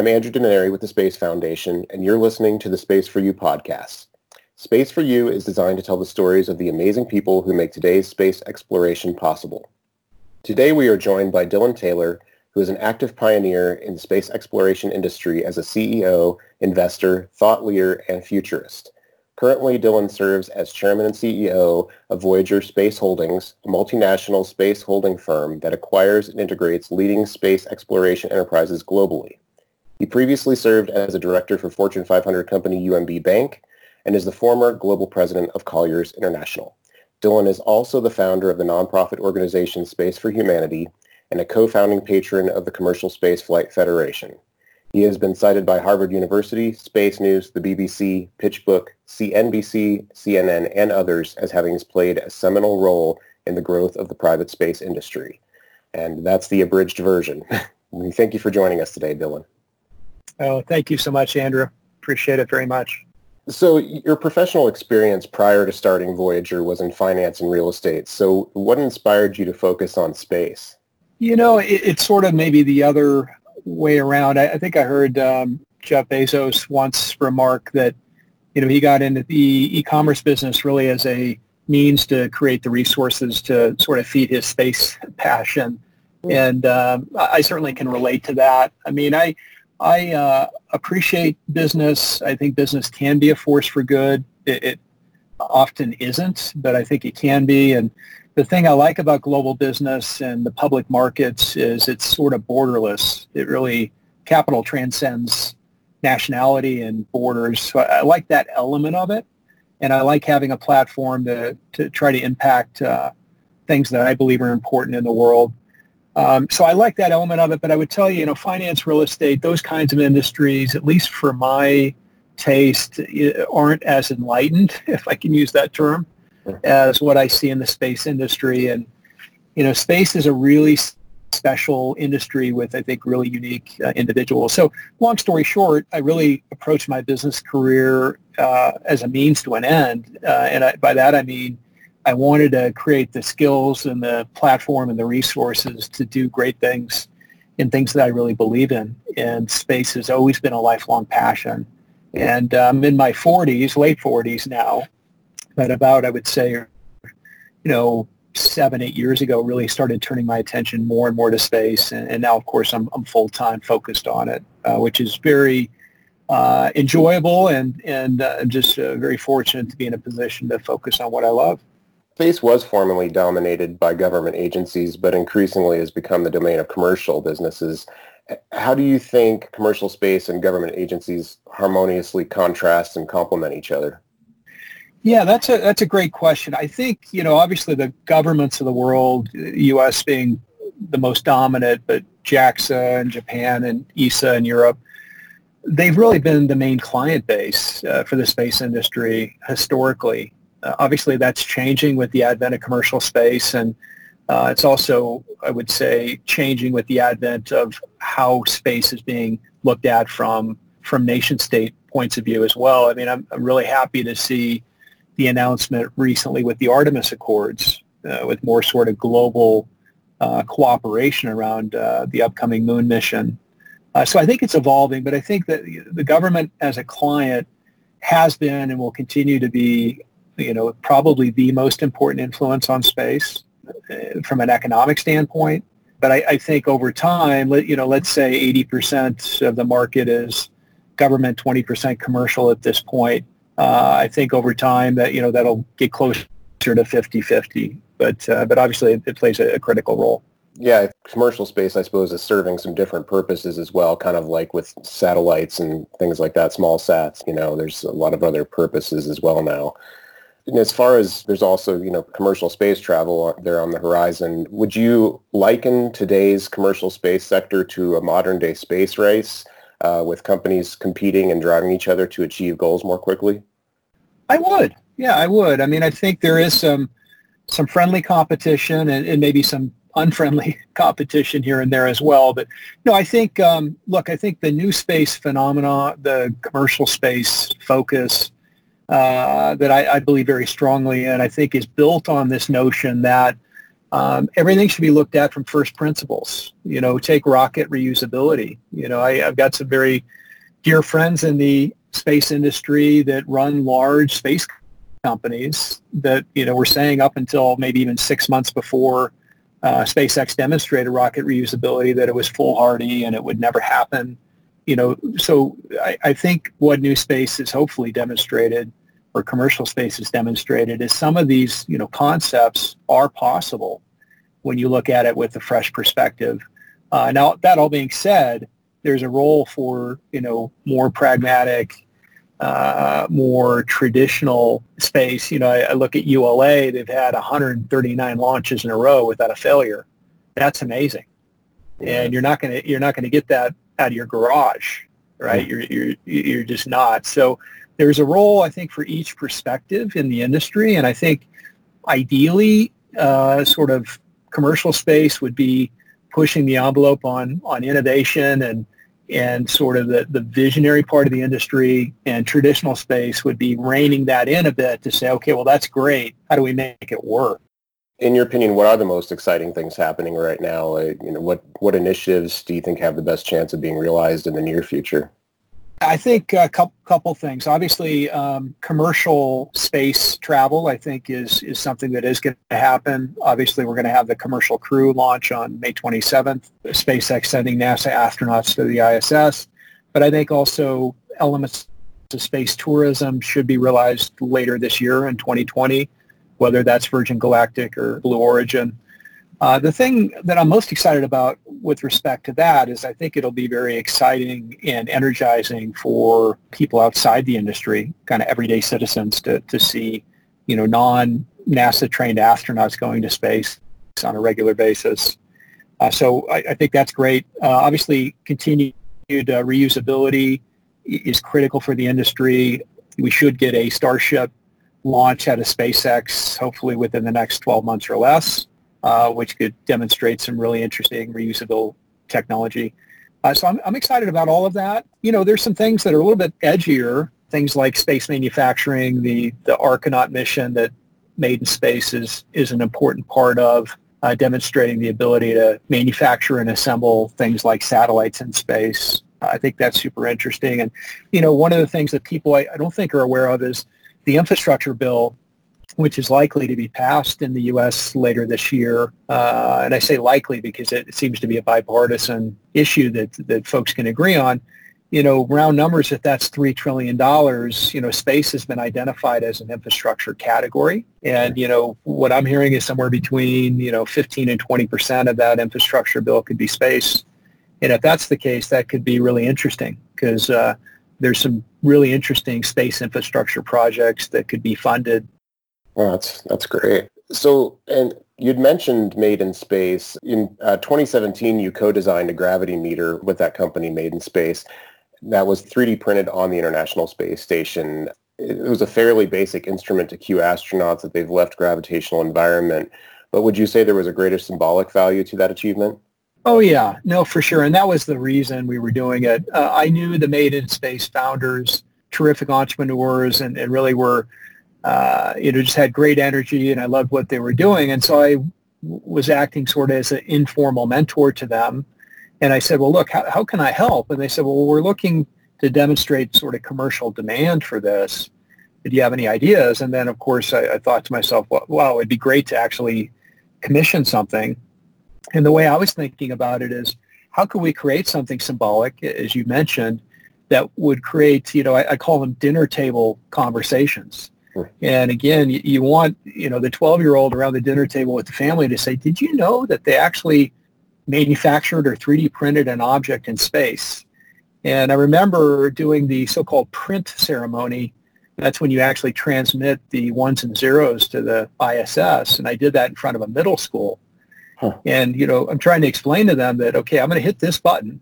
I'm Andrew Denary with the Space Foundation, and you're listening to the Space for You podcast. Space for You is designed to tell the stories of the amazing people who make today's space exploration possible. Today we are joined by Dylan Taylor, who is an active pioneer in the space exploration industry as a CEO, investor, thought leader, and futurist. Currently, Dylan serves as chairman and CEO of Voyager Space Holdings, a multinational space holding firm that acquires and integrates leading space exploration enterprises globally. He previously served as a director for Fortune 500 company UMB Bank and is the former global president of Colliers International. Dylan is also the founder of the nonprofit organization Space for Humanity and a co-founding patron of the Commercial Space Flight Federation. He has been cited by Harvard University, Space News, the BBC, PitchBook, CNBC, CNN, and others as having played a seminal role in the growth of the private space industry. And that's the abridged version. We thank you for joining us today, Dylan. Oh, thank you so much, Andrew. Appreciate it very much. So your professional experience prior to starting Voyager was in finance and real estate. So what inspired you to focus on space? You know, it, it's sort of maybe the other way around. I, I think I heard um, Jeff Bezos once remark that you know he got into the e-commerce business really as a means to create the resources to sort of feed his space passion, hmm. and um, I certainly can relate to that. I mean, I I uh, appreciate business. I think business can be a force for good. It, it often isn't, but I think it can be, and the thing I like about global business and the public markets is it's sort of borderless. It really, capital transcends nationality and borders. So I, like that element of it. And I like having a platform to, to try to impact uh, things that I believe are important in the world. Um, so I like that element of it, but I would tell you, you know, finance, real estate, those kinds of industries, at least for my taste, aren't as enlightened, if I can use that term as what I see in the space industry. And, you know, space is a really special industry with, I think, really unique uh, individuals. So long story short, I really approached my business career uh, as a means to an end. Uh, and I, by that, I mean, I wanted to create the skills and the platform and the resources to do great things in things that I really believe in. And space has always been a lifelong passion. And I'm um, in my 40s, late 40s now, but about, I would say, you know, seven, eight years ago, really started turning my attention more and more to space. And, and now, of course, I'm, I'm full-time focused on it, uh, which is very uh, enjoyable and, and uh, just uh, very fortunate to be in a position to focus on what I love. Space was formerly dominated by government agencies, but increasingly has become the domain of commercial businesses. How do you think commercial space and government agencies harmoniously contrast and complement each other? Yeah, that's a that's a great question. I think you know obviously the governments of the world, U.S. being the most dominant, but JAXA and Japan and ESA in Europe, they've really been the main client base uh, for the space industry historically. Uh, obviously, that's changing with the advent of commercial space, and uh, it's also, I would say, changing with the advent of how space is being looked at from from nation state points of view as well. I mean, I'm, I'm really happy to see the announcement recently with the Artemis Accords, uh, with more sort of global uh, cooperation around uh, the upcoming moon mission. Uh, so I think it's evolving, but I think that the government as a client has been and will continue to be, you know, probably the most important influence on space uh, from an economic standpoint. But I, I think over time, you know, let's say 80% of the market is government, 20% commercial at this point uh, I think over time that you know that'll get closer to 50-50. But uh, but obviously it, it plays a, a, critical role. Yeah, commercial space I suppose is serving some different purposes as well, kind of like with satellites and things like that, small sats. You know, there's a lot of other purposes as well now. And as far as there's also, you know, commercial space travel there on the horizon, would you liken today's commercial space sector to a modern day space race uh, with companies competing and driving each other to achieve goals more quickly? I would. Yeah, I would. I mean, I think there is some some friendly competition and, and maybe some unfriendly competition here and there as well. But no, I think um, look, I think the new space phenomena, the commercial space focus uh, that I, I, believe very strongly in, I think is built on this notion that um, everything should be looked at from first principles. You know, take rocket reusability. You know, I, I've got some very dear friends in the space industry that run large space companies that, you know, were saying up until maybe even six months before uh, SpaceX demonstrated rocket reusability that it was foolhardy and it would never happen. You know, so I, I think what New Space has hopefully demonstrated or commercial space has demonstrated is some of these, you know, concepts are possible when you look at it with a fresh perspective. Uh, now, that all being said, there's a role for, you know, more pragmatic, uh, more traditional space. You know, I, I, look at ULA, they've had 139 launches in a row without a failure. That's amazing. And you're not going to, you're not going to get that out of your garage, right? You're, you're, you're just not. So there's a role, I think, for each perspective in the industry. And I think ideally, uh, sort of commercial space would be pushing the envelope on, on innovation and, and sort of the, the visionary part of the industry and traditional space would be reining that in a bit to say, okay, well, that's great. How do we make it work? In your opinion, what are the most exciting things happening right now? You know, what, what initiatives do you think have the best chance of being realized in the near future? I think a couple, couple things. Obviously, um, commercial space travel, I think, is is something that is going to happen. Obviously, we're going to have the commercial crew launch on May 27th. SpaceX sending NASA astronauts to the ISS, but I think also elements of space tourism should be realized later this year in 2020, whether that's Virgin Galactic or Blue Origin. Uh, the thing that I'm most excited about with respect to that is I think it'll be very exciting and energizing for people outside the industry, kind of everyday citizens, to, to see, you know, non-NASA trained astronauts going to space on a regular basis. Uh, so I, I, think that's great. Uh, obviously, continued uh, reusability is critical for the industry. We should get a Starship launch out of SpaceX, hopefully within the next 12 months or less uh, which could demonstrate some really interesting reusable technology. Uh, so I'm, I'm excited about all of that. You know, there's some things that are a little bit edgier, things like space manufacturing, the, the Archinaut mission that Made in Space is, is an important part of uh, demonstrating the ability to manufacture and assemble things like satellites in space. I think that's super interesting. And, you know, one of the things that people I, I don't think are aware of is the infrastructure bill which is likely to be passed in the U.S. later this year. Uh, and I say likely because it, seems to be a bipartisan issue that, that folks can agree on. You know, round numbers, if that's $3 trillion, you know, space has been identified as an infrastructure category. And, you know, what I'm hearing is somewhere between, you know, 15 and 20% of that infrastructure bill could be space. And if that's the case, that could be really interesting because uh, there's some really interesting space infrastructure projects that could be funded Oh, that's that's great. So, and you'd mentioned Made in Space. In uh, 2017, you co-designed a gravity meter with that company, Made in Space, that was 3D printed on the International Space Station. It was a fairly basic instrument to cue astronauts that they've left gravitational environment. But would you say there was a greater symbolic value to that achievement? Oh yeah, no, for sure, and that was the reason we were doing it. Uh, I knew the Made in Space founders, terrific entrepreneurs, and, and really were uh, you know, just had great energy and I loved what they were doing. And so I was acting sort of as an informal mentor to them. And I said, well, look, how, how can I help? And they said, well, we're looking to demonstrate sort of commercial demand for this. Do you have any ideas? And then, of course, I, I thought to myself, well, wow, it'd be great to actually commission something. And the way I was thinking about it is, how could we create something symbolic, as you mentioned, that would create, you know, I, I call them dinner table conversations and again, you, you want, you know, the 12-year-old around the dinner table with the family to say, did you know that they actually manufactured or 3D printed an object in space? And I remember doing the so-called print ceremony. That's when you actually transmit the ones and zeros to the ISS. And I did that in front of a middle school. Huh. And, you know, I'm trying to explain to them that, okay, I'm going to hit this button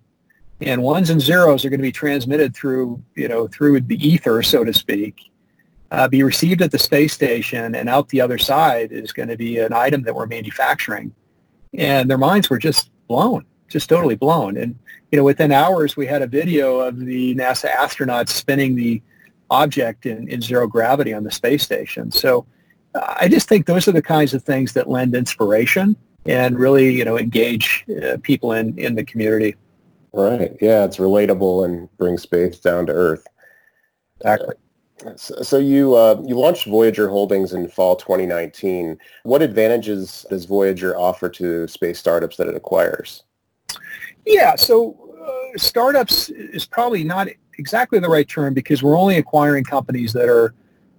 and ones and zeros are going to be transmitted through, you know, through the ether, so to speak uh, be received at the space station, and out the other side is going to be an item that we're manufacturing. And their minds were just blown, just totally blown. And you know, within hours, we had a video of the NASA astronauts spinning the object in, in zero gravity on the space station. So I just think those are the kinds of things that lend inspiration and really, you know, engage uh, people in, in the community. Right. Yeah, it's relatable and brings space down to earth. Exactly. So, you uh, you launched Voyager Holdings in fall 2019. What advantages does Voyager offer to space startups that it acquires? Yeah, so uh, startups is probably not exactly the right term because we're only acquiring companies that are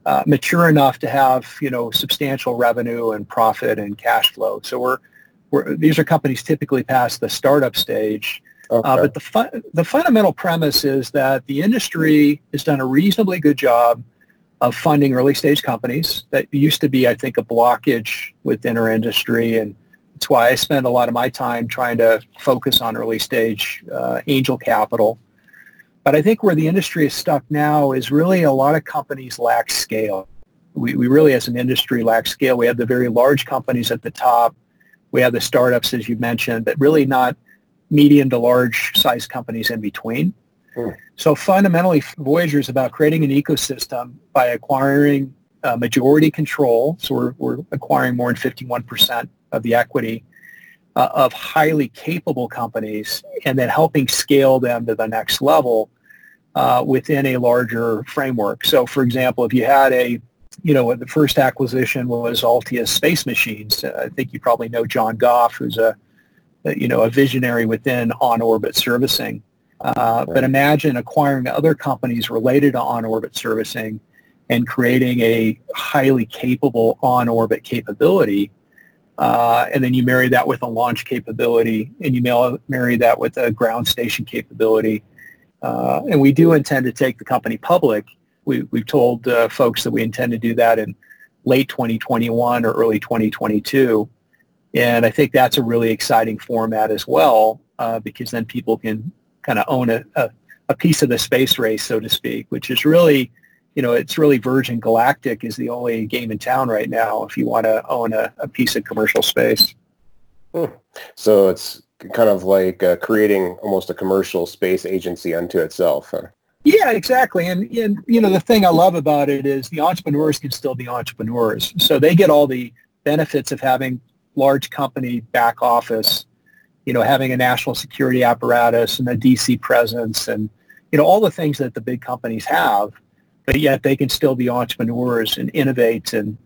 uh, mature enough to have you know substantial revenue and profit and cash flow. So we're, we're these are companies typically past the startup stage. Uh, okay. Uh, but the fu- the fundamental premise is that the industry has done a reasonably good job of funding early stage companies. That used to be, I think, a blockage within our industry, and it's why I spend a lot of my time trying to focus on early stage uh, angel capital. But I think where the industry is stuck now is really a lot of companies lack scale. We, we really, as an industry, lack scale. We have the very large companies at the top. We have the startups, as you mentioned, but really not medium to large size companies in between. Hmm. So fundamentally, Voyager is about creating an ecosystem by acquiring uh, majority control. So we're, we're acquiring more than 51% of the equity uh, of highly capable companies and then helping scale them to the next level uh, within a larger framework. So for example, if you had a, you know, the first acquisition was Altius Space Machines. I think you probably know John Goff, who's a you know, a visionary within on-orbit servicing. Uh, right. But imagine acquiring other companies related to on-orbit servicing and creating a highly capable on-orbit capability. Uh, and then you marry that with a launch capability and you marry that with a ground station capability. Uh, and we do intend to take the company public. We, have told uh, folks that we intend to do that in late 2021 or early 2022. And I think that's a really exciting format as well, uh, because then people can kind of own a, a, a, piece of the space race, so to speak, which is really, you know, it's really Virgin Galactic is the only game in town right now if you want to own a, a piece of commercial space. Hmm. So it's kind of like uh, creating almost a commercial space agency unto itself. Huh? Yeah, exactly. And, and, you know, the thing I love about it is the entrepreneurs can still be entrepreneurs. So they get all the benefits of having large company back office, you know, having a national security apparatus and a DC presence and, you know, all the things that the big companies have, but yet they can still be entrepreneurs and innovate and,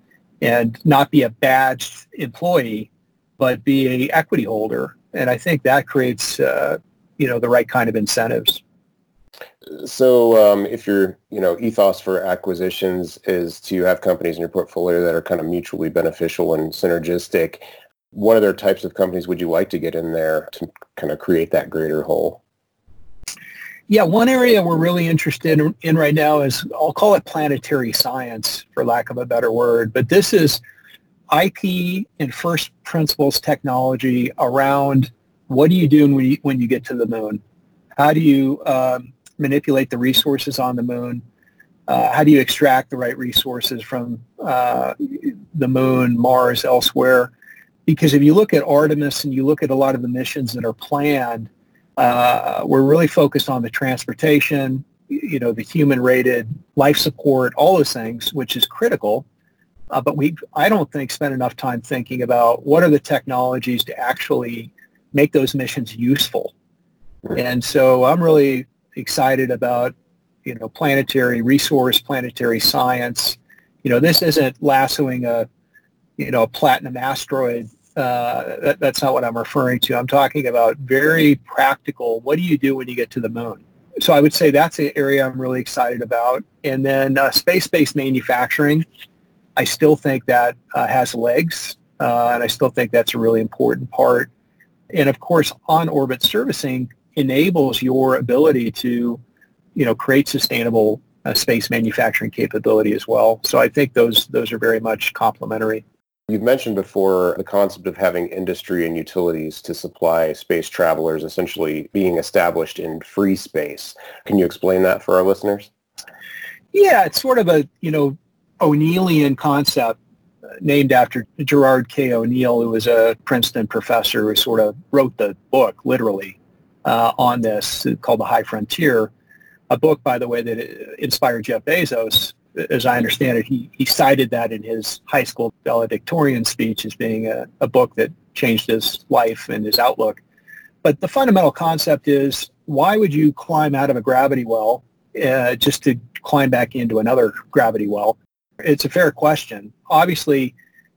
and not be a badged employee, but be a equity holder. And I think that creates, uh, you know, the right kind of incentives. So um, if your you know ethos for acquisitions is to have companies in your portfolio that are kind of mutually beneficial and synergistic, what other types of companies would you like to get in there to kind of create that greater whole? Yeah, one area we're really interested in right now is I'll call it planetary science, for lack of a better word. But this is IP and first principles technology around what do you do when you, when you get to the moon? How do you um, manipulate the resources on the moon? Uh, how do you extract the right resources from uh, the moon, Mars, elsewhere? because if you look at Artemis and you look at a lot of the missions that are planned, uh, we're really focused on the transportation, you know, the human rated life support, all those things, which is critical. Uh, but we, I don't think, spend enough time thinking about what are the technologies to actually make those missions useful. And so I'm really excited about, you know, planetary resource, planetary science. You know, this isn't lassoing a you know, a platinum asteroid. Uh, that, that's not what I'm referring to. I'm talking about very practical. What do you do when you get to the moon? So I would say that's an area I'm really excited about. And then uh, space-based manufacturing, I still think that uh, has legs, uh, and I still think that's a really important part. And of course, on-orbit servicing enables your ability to, you know, create sustainable uh, space manufacturing capability as well. So I think those those are very much complementary. You've mentioned before the concept of having industry and utilities to supply space travelers essentially being established in free space. Can you explain that for our listeners? Yeah, it's sort of a, you know, O'Neillian concept uh, named after Gerard K. O'Neill, who was a Princeton professor who sort of wrote the book, literally, uh, on this called The High Frontier, a book, by the way, that inspired Jeff Bezos as I understand it, he, he cited that in his high school valedictorian speech as being a, a book that changed his life and his outlook. But the fundamental concept is why would you climb out of a gravity well uh, just to climb back into another gravity well? It's a fair question. Obviously,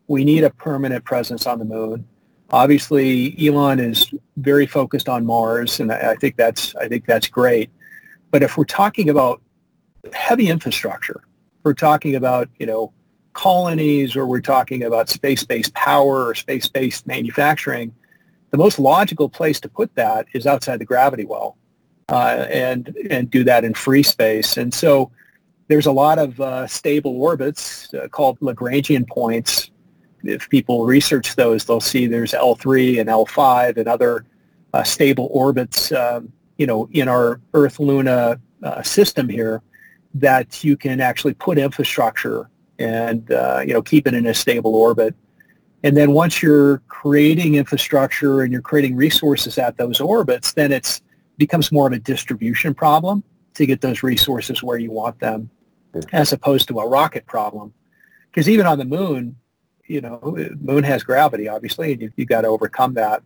we need a permanent presence on the moon. Obviously, Elon is very focused on Mars, and I think that's I think that's great. But if we're talking about heavy infrastructure, we're talking about you know colonies, or we're talking about space-based power or space-based manufacturing, the most logical place to put that is outside the gravity well, uh, and and do that in free space. And so there's a lot of uh, stable orbits uh, called Lagrangian points if people research those, they'll see there's L3 and L5 and other uh, stable orbits, um, you know, in our Earth-Luna uh, system here that you can actually put infrastructure and, uh, you know, keep it in a stable orbit. And then once you're creating infrastructure and you're creating resources at those orbits, then it becomes more of a distribution problem to get those resources where you want them as opposed to a rocket problem. Because even on the moon, you know, moon has gravity, obviously, and you, you got to overcome that.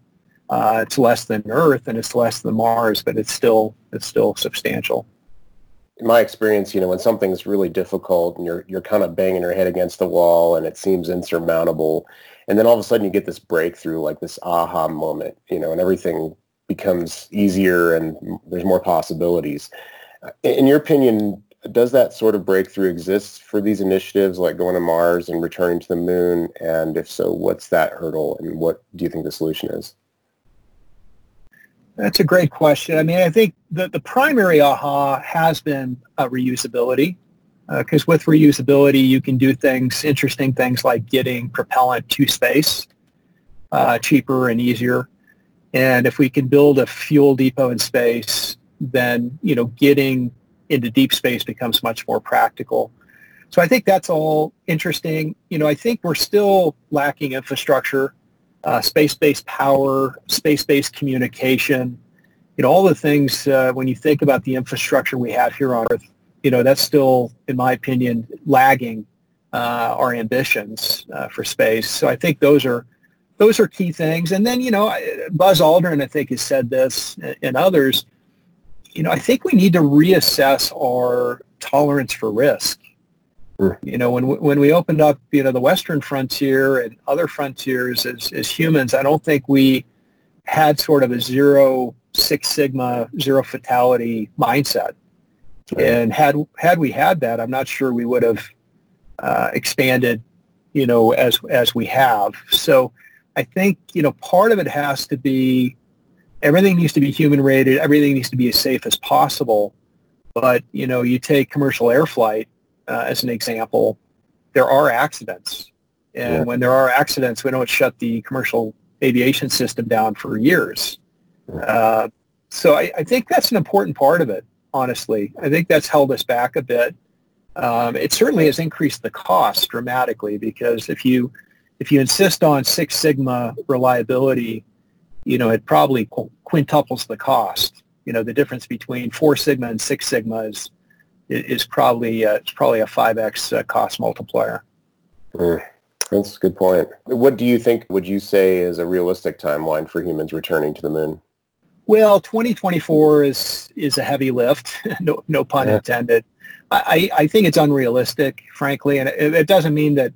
Uh, it's less than Earth and it's less than Mars, but it's still it's still substantial. In my experience, you know, when something's really difficult and you're you're kind of banging your head against the wall and it seems insurmountable, and then all of a sudden you get this breakthrough, like this aha moment, you know, and everything becomes easier and there's more possibilities. In your opinion, does that sort of breakthrough exist for these initiatives like going to Mars and returning to the moon? And if so, what's that hurdle and what do you think the solution is? That's a great question. I mean, I think the, the primary aha has been uh, reusability because uh, with reusability, you can do things, interesting things like getting propellant to space uh, cheaper and easier. And if we can build a fuel depot in space, then, you know, getting into deep space becomes much more practical. So I think that's all interesting. You know, I think we're still lacking infrastructure, uh, space-based power, space-based communication. You know, all the things uh, when you think about the infrastructure we have here on Earth, you know, that's still, in my opinion, lagging uh, our ambitions uh, for space. So I think those are those are key things. And then, you know, Buzz Aldrin, I think, has said this, and others you know, I think we need to reassess our tolerance for risk. Mm. You know, when when we opened up, you know, the Western frontier and other frontiers as, as humans, I don't think we had sort of a zero Six Sigma, zero fatality mindset. And had had we had that, I'm not sure we would have uh, expanded, you know, as as we have. So I think you know part of it has to be everything needs to be human rated. Everything needs to be as safe as possible. But, you know, you take commercial air flight uh, as an example, there are accidents. And yeah. when there are accidents, we don't shut the commercial aviation system down for years. Uh, so I, I, think that's an important part of it, honestly. I think that's held us back a bit. Um, it certainly has increased the cost dramatically because if you if you insist on Six Sigma reliability you know, it probably quintuples the cost. You know, the difference between Four Sigma and Six Sigma is is probably uh, it's probably a five x uh, cost multiplier. Mm, that's a good point. What do you think? Would you say is a realistic timeline for humans returning to the moon? Well, 2024 is is a heavy lift. no, no pun yeah. intended. I, I think it's unrealistic, frankly, and it, it doesn't mean that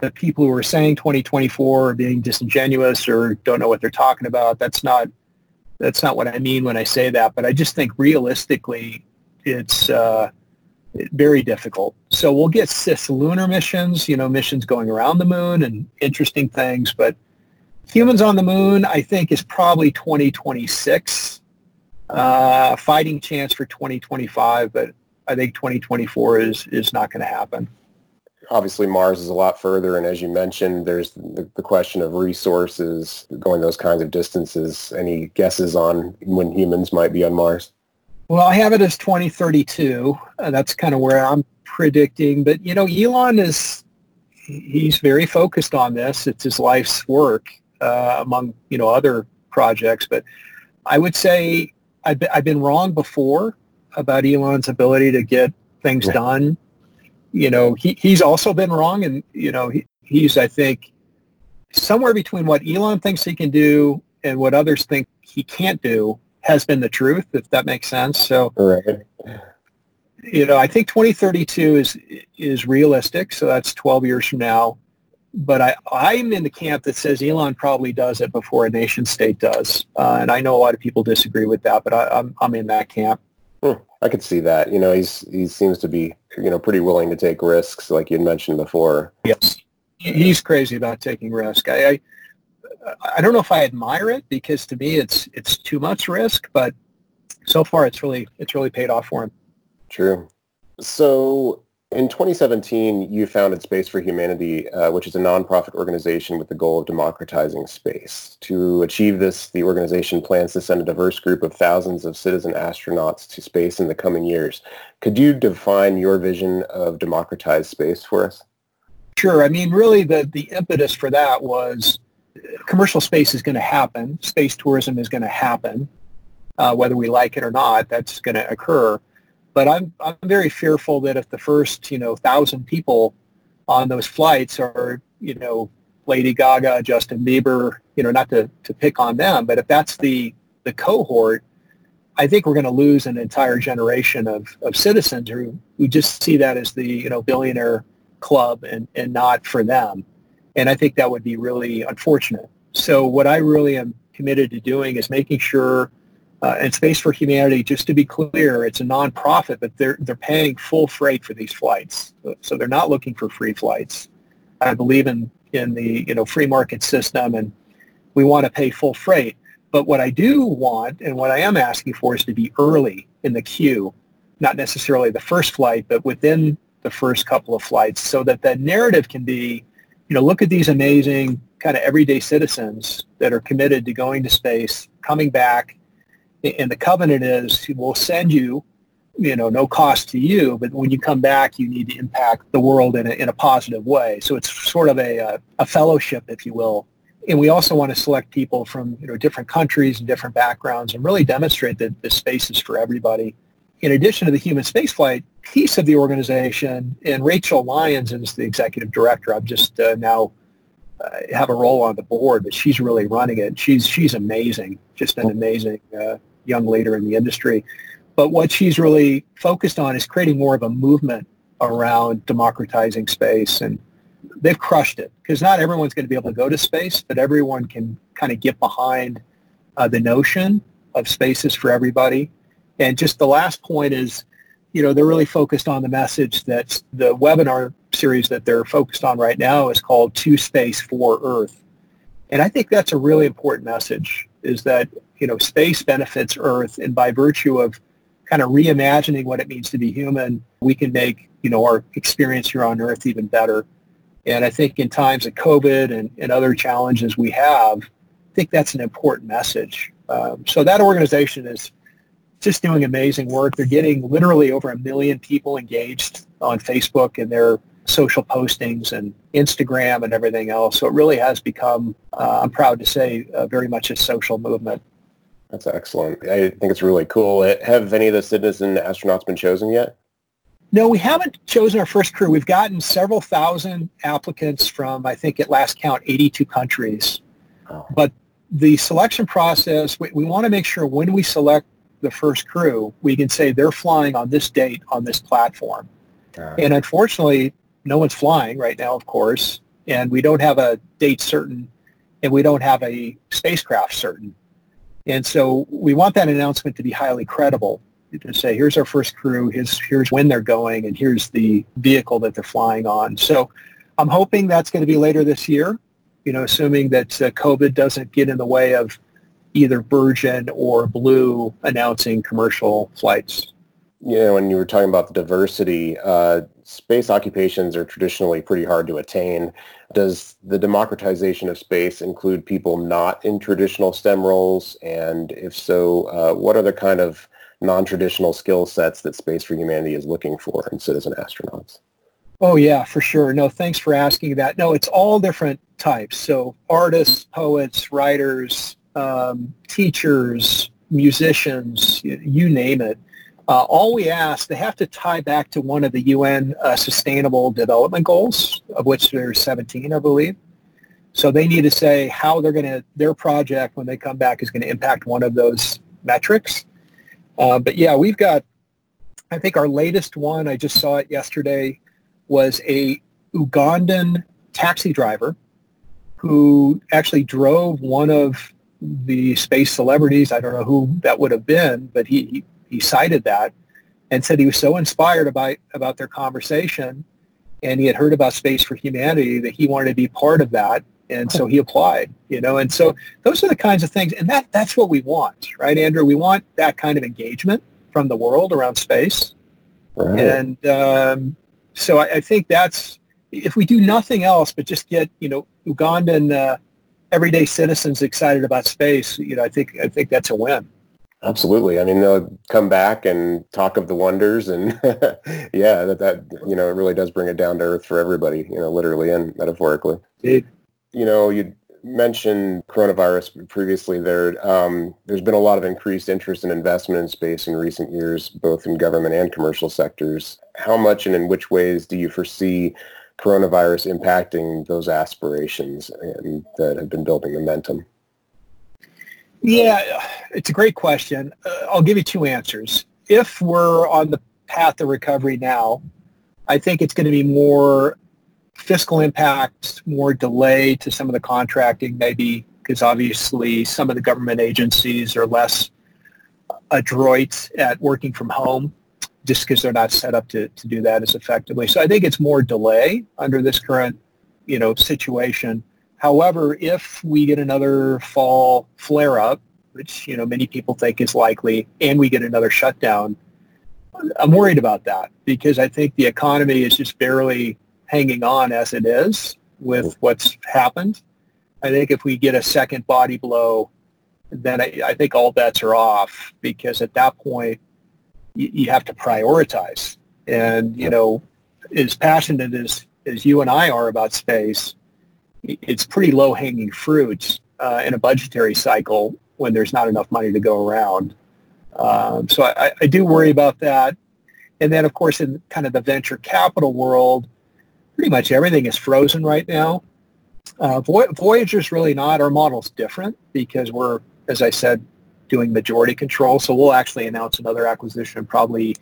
the people who are saying 2024 are being disingenuous or don't know what they're talking about. That's not that's not what I mean when I say that. But I just think realistically, it's uh, very difficult. So we'll get cis lunar missions, you know, missions going around the moon and interesting things. But humans on the moon, I think, is probably 2026. Uh, fighting chance for 2025, but I think 2024 is is not going to happen obviously Mars is a lot further, and as you mentioned, there's the, the, question of resources going those kinds of distances. Any guesses on when humans might be on Mars? Well, I have it as 2032. Uh, that's kind of where I'm predicting. But you know, Elon is he's very focused on this. It's his life's work uh, among you know other projects. But I would say I've been, I've been wrong before about Elon's ability to get things done you know, he, he's also been wrong. And, you know, he, he's, I think, somewhere between what Elon thinks he can do and what others think he can't do has been the truth, if that makes sense. So, right. you know, I think 2032 is is realistic. So that's 12 years from now. But I, I'm in the camp that says Elon probably does it before a nation state does. Uh, and I know a lot of people disagree with that, but I, I'm, I'm in that camp. Hmm, I could see that. You know, he's he seems to be you know pretty willing to take risks, like you mentioned before. Yes, he's crazy about taking risk. I, I I don't know if I admire it because to me it's it's too much risk, but so far it's really it's really paid off for him. True. So in 2017, you founded Space for Humanity, uh, which is a nonprofit organization with the goal of democratizing space. To achieve this, the organization plans to send a diverse group of thousands of citizen astronauts to space in the coming years. Could you define your vision of democratized space for us? Sure. I mean, really, the, the impetus for that was commercial space is going to happen. Space tourism is going to happen. Uh, whether we like it or not, that's going to occur. But I'm I'm very fearful that if the first you know thousand people on those flights are you know Lady Gaga, Justin Bieber, you know not to to pick on them, but if that's the the cohort, I think we're going to lose an entire generation of, of citizens who, who just see that as the you know billionaire club and, and not for them. And I think that would be really unfortunate. So what I really am committed to doing is making sure uh, and Space for Humanity, just to be clear, it's a nonprofit, but they're they're paying full freight for these flights, so they're not looking for free flights. I believe in in the you know free market system, and we want to pay full freight. But what I do want, and what I am asking for, is to be early in the queue, not necessarily the first flight, but within the first couple of flights, so that the narrative can be, you know, look at these amazing kind of everyday citizens that are committed to going to space, coming back and the covenant is we'll send you you know no cost to you but when you come back you need to impact the world in a, in a positive way. So it's sort of a, a, a fellowship if you will. And we also want to select people from you know different countries and different backgrounds and really demonstrate that the space is for everybody. In addition to the human spaceflight piece of the organization and rachel lyons is the executive director i'm just uh, now uh, have a role on the board but she's really running it. She's she's amazing just an amazing uh, young leader in the industry. But what she's really focused on is creating more of a movement around democratizing space. And they've crushed it because not everyone's going to be able to go to space, but everyone can kind of get behind uh, the notion of spaces for everybody. And just the last point is, you know, they're really focused on the message that the webinar series that they're focused on right now is called To Space for Earth. And I think that's a really important message is that you know, space benefits Earth, and by virtue of kind of reimagining what it means to be human, we can make, you know, our experience here on Earth even better. And I think in times of COVID and, and other challenges we have, I think that's an important message. Um, so that organization is just doing amazing work. They're getting literally over a million people engaged on Facebook and their social postings and Instagram and everything else. So it really has become, uh, I'm proud to say, uh, very much a social movement. That's excellent. I think it's really cool. Have any of the citizen astronauts been chosen yet? No, we haven't chosen our first crew. We've gotten several thousand applicants from, I think at last count, 82 countries. Oh. But the selection process, we, we want to make sure when we select the first crew, we can say they're flying on this date on this platform. And unfortunately, no one's flying right now, of course, and we don't have a date certain, and we don't have a spacecraft certain. And so we want that announcement to be highly credible to say, here's our first crew, here's, here's when they're going, and here's the vehicle that they're flying on. So I'm hoping that's going to be later this year, you know, assuming that uh, COVID doesn't get in the way of either Virgin or Blue announcing commercial flights. You know, when you were talking about diversity, uh, space occupations are traditionally pretty hard to attain. Does the democratization of space include people not in traditional STEM roles? And if so, uh, what are the kind of non-traditional skill sets that Space for Humanity is looking for in citizen astronauts? Oh yeah, for sure. No, thanks for asking that. No, it's all different types. So artists, poets, writers, um, teachers, musicians, you, you name it. Uh, all we ask, they have to tie back to one of the UN uh, Sustainable Development Goals, of which there's 17, I believe. So they need to say how they're going to, their project when they come back is going to impact one of those metrics. Uh, but yeah, we've got, I think our latest one, I just saw it yesterday, was a Ugandan taxi driver who actually drove one of the space celebrities. I don't know who that would have been, but he, he, cited that and said he was so inspired about, about their conversation and he had heard about Space for Humanity that he wanted to be part of that. And so he applied, you know, and so those are the kinds of things. And that, that's what we want, right, Andrew? We want that kind of engagement from the world around space. Right. And um, so I, I, think that's, if we do nothing else but just get, you know, Ugandan uh, everyday citizens excited about space, you know, I think, I think that's a win. Absolutely. I mean, they'll come back and talk of the wonders, and yeah, that that you know it really does bring it down to earth for everybody, you know, literally and metaphorically. It, you know, you mentioned coronavirus previously. There, um, there's been a lot of increased interest and investment in space in recent years, both in government and commercial sectors. How much and in which ways do you foresee coronavirus impacting those aspirations and that have been building momentum? Yeah, it's a great question. Uh, I'll give you two answers. If we're on the path of recovery now, I think it's going to be more fiscal impact, more delay to some of the contracting, maybe because obviously some of the government agencies are less adroit at working from home just because they're not set up to, to do that as effectively. So I think it's more delay under this current, you know, situation However, if we get another fall flare-up, which you know many people think is likely, and we get another shutdown, I'm worried about that because I think the economy is just barely hanging on as it is with mm. what's happened. I think if we get a second body blow, then I, I think all bets are off because at that point you, you have to prioritize. And you know, as passionate as as you and I are about space, it's pretty low hanging fruit uh, in a budgetary cycle when there's not enough money to go around. Um, so I, I, do worry about that. And then, of course, in kind of the venture capital world, pretty much everything is frozen right now. Uh, Voyager's really not. Our model's different because we're, as I said, doing majority control. So we'll actually announce another acquisition probably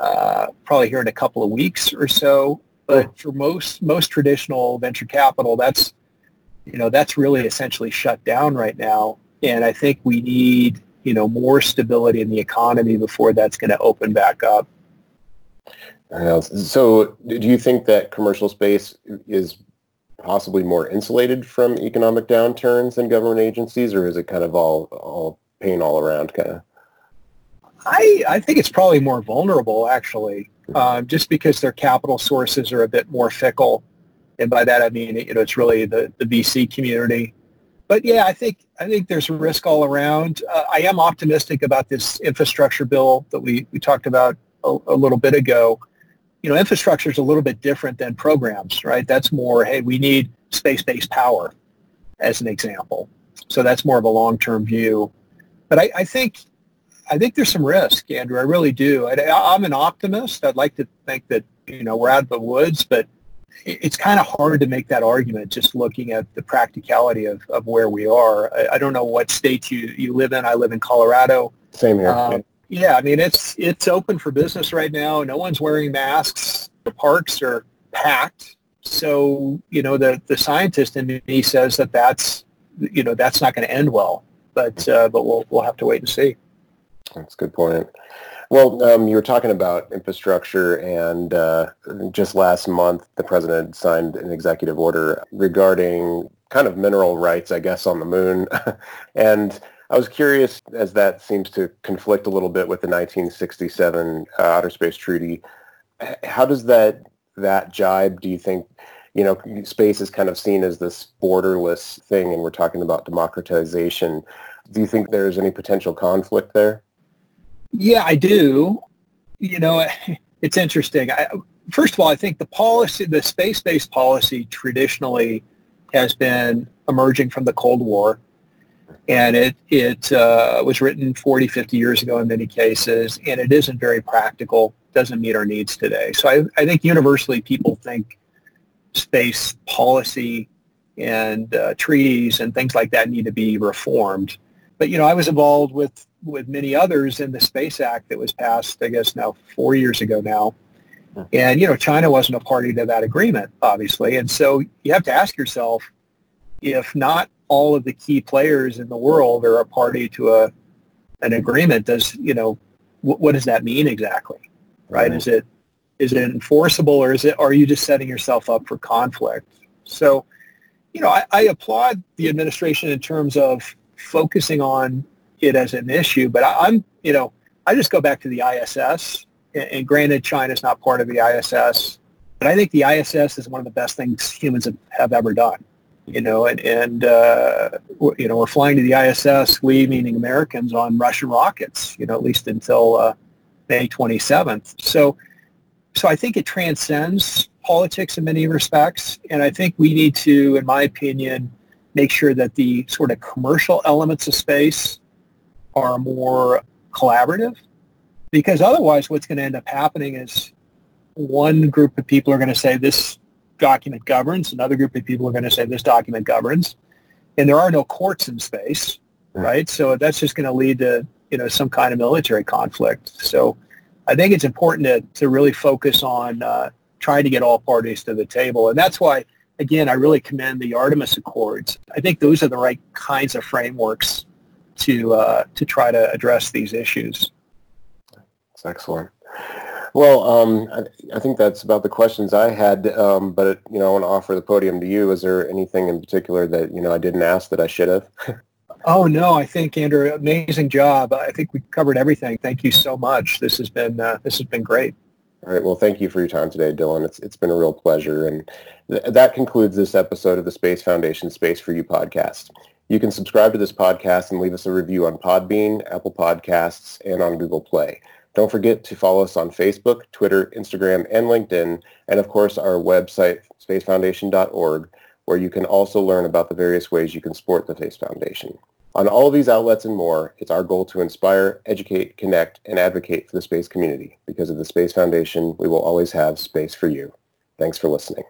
uh, probably here in a couple of weeks or so. But for most most traditional venture capital, that's you know that's really essentially shut down right now. And I think we need you know more stability in the economy before that's going to open back up. Uh, so, do you think that commercial space is possibly more insulated from economic downturns than government agencies, or is it kind of all all pain all around kind of? I I think it's probably more vulnerable actually uh, just because their capital sources are a bit more fickle. And by that I mean, you know, it's really the, the VC community. But yeah, I think I think there's risk all around. Uh, I am optimistic about this infrastructure bill that we, we talked about a, a little bit ago. You know, infrastructure is a little bit different than programs, right? That's more, hey, we need space-based power, as an example. So that's more of a long-term view. But I, I think I think there's some risk, Andrew. I really do. I, am an optimist. I'd like to think that you know we're out of the woods, but it's kind of hard to make that argument just looking at the practicality of, of where we are. I, I don't know what state you, you live in. I live in Colorado. Same here. Um, yeah, I mean it's it's open for business right now. No one's wearing masks. The parks are packed. So you know the the scientist in me says that that's you know that's not going to end well. But uh, but we'll we'll have to wait and see. That's a good point. Well, um, you were talking about infrastructure, and uh, just last month, the president signed an executive order regarding kind of mineral rights, I guess, on the moon. and I was curious, as that seems to conflict a little bit with the 1967 uh, Outer Space Treaty. How does that that jibe? Do you think? You know, space is kind of seen as this borderless thing, and we're talking about democratization. Do you think there's any potential conflict there? Yeah, I do. You know, it's interesting. I, first of all, I think the policy, the space-based policy traditionally has been emerging from the Cold War. And it, it uh, was written 40, 50 years ago in many cases, and it isn't very practical, doesn't meet our needs today. So I, I think universally people think space policy and uh, treaties and things like that need to be reformed. But, you know, I was involved with, with many others in the Space Act that was passed, I guess now four years ago now. And, you know, China wasn't a party to that agreement, obviously. And so you have to ask yourself, if not all of the key players in the world are a party to a an agreement, does, you know, wh- what does that mean exactly? Right? Is it is it enforceable or is it are you just setting yourself up for conflict? So, you know, I, I applaud the administration in terms of focusing on it as an issue, but I, am you know, I just go back to the ISS, and, and granted, China's not part of the ISS, but I think the ISS is one of the best things humans have, have ever done. You know, and, and uh, you know, we're flying to the ISS, we meaning Americans, on Russian rockets, you know, at least until uh, May 27th. So, so I think it transcends politics in many respects, and I think we need to, in my opinion, make sure that the sort of commercial elements of space are more collaborative because otherwise what's going to end up happening is one group of people are going to say this document governs, another group of people are going to say this document governs, and there are no courts in space, right? So that's just going to lead to you know some kind of military conflict. So I think it's important to, to really focus on uh, trying to get all parties to the table, and that's why again, I really commend the Artemis Accords. I think those are the right kinds of frameworks to uh, to try to address these issues. That's excellent. Well, um, I, I, think that's about the questions I had. Um, but it, you know, I want to offer the podium to you. Is there anything in particular that you know I didn't ask that I should have? oh no, I think Andrew, amazing job. I think we covered everything. Thank you so much. This has been uh, this has been great. All right. Well, thank you for your time today, Dylan. It's it's been a real pleasure, and th- that concludes this episode of the Space Foundation Space for You podcast. You can subscribe to this podcast and leave us a review on Podbean, Apple Podcasts, and on Google Play. Don't forget to follow us on Facebook, Twitter, Instagram, and LinkedIn, and of course our website, spacefoundation.org, where you can also learn about the various ways you can support the Space Foundation. On all of these outlets and more, it's our goal to inspire, educate, connect, and advocate for the space community. Because of the Space Foundation, we will always have space for you. Thanks for listening.